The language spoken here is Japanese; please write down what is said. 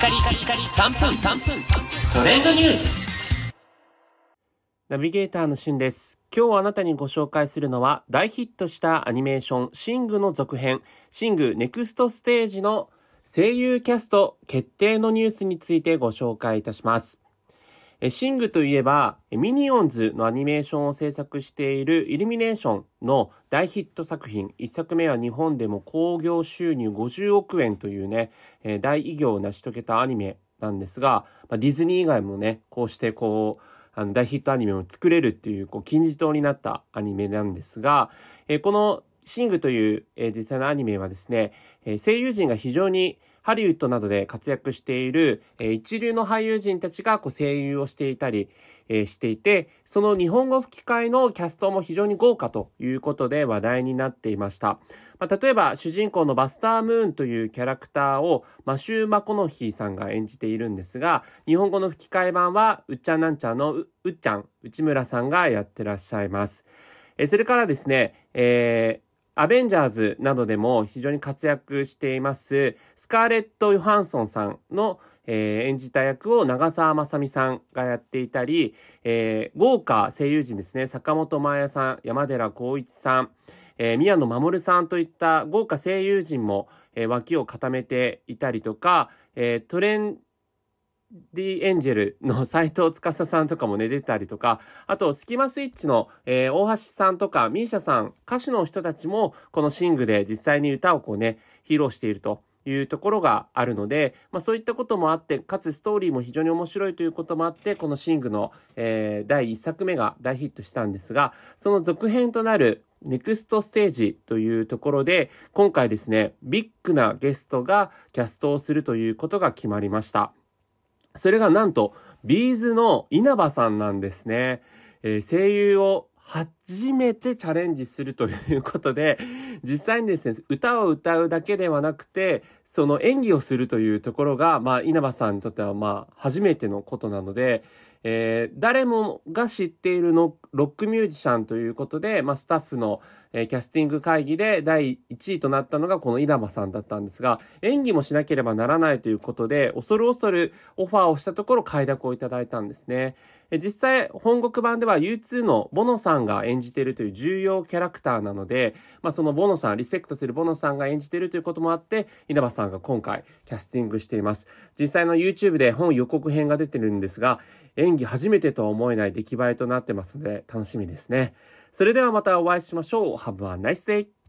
カリカリカリ3分3分トレンドニュースナビゲーターのしゅんです。今日あなたにご紹介するのは大ヒットしたアニメーションシングの続編シングネクストステージの声優キャスト決定のニュースについてご紹介いたします。えシングといえば、ミニオンズのアニメーションを制作しているイルミネーションの大ヒット作品。一作目は日本でも興行収入50億円というね、え大偉業を成し遂げたアニメなんですが、ま、ディズニー以外もね、こうしてこう、あの大ヒットアニメを作れるっていう、こう、金字塔になったアニメなんですが、えこのシングという、えー実際のアニメはですね、えー声優陣が非常にハリウッドなどで活躍している、えー一流の俳優陣たちがこう声優をしていたり、えーしていて、その日本語吹き替えのキャストも非常に豪華ということで話題になっていました。まあ、例えば主人公のバスタームーンというキャラクターをマシュー・マコノヒーさんが演じているんですが、日本語の吹き替え版はうっちゃんなんちゃんのうっちゃん、内村さんがやってらっしゃいます。えーそれからですね、えーアベンジャーズなどでも非常に活躍しています、スカーレット・ヨハンソンさんの、えー演じた役を長澤まさみさんがやっていたり、えー豪華声優陣ですね、坂本真綾さん、山寺宏一さん、えー宮野守さんといった豪華声優陣も、えー脇を固めていたりとか、えートレンディエンジェルの斎藤司さんとかもね、出たりとか、あと、スキマスイッチの、えー大橋さんとか、ミーシャさん、歌手の人たちも、このシングで実際に歌をこうね、披露していると。いうところがあるので、まあそういったこともあって、かつストーリーも非常に面白いということもあって、このシングの、えー第1作目が大ヒットしたんですが、その続編となるネクストステージというところで、今回ですね、ビッグなゲストがキャストをするということが決まりました。それがなんと、ビーズの稲葉さんなんですね。えー声優を初めてチャレンジするということで、実際にですね、歌を歌うだけではなくて、その演技をするというところが、まあ、稲葉さんにとっては、まあ、初めてのことなので、えー誰もが知っているのロックミュージシャンということで、まあ、スタッフの、えーキャスティング会議で第1位となったのがこの稲葉さんだったんですが、演技もしなければならないということで、恐る恐るオファーをしたところ快諾をいただいたんですね。え実際、本国版では U2 のボノさんが演じているという重要キャラクターなので、まあ、そのボノさん、リスペクトするボノさんが演じているということもあって、稲葉さんが今回キャスティングしています。実際の YouTube で本予告編が出てるんですが演、演技初めてとは思えない出来栄えとなってますので、楽しみですね。それではまたお会いしましょう。Have a nice day!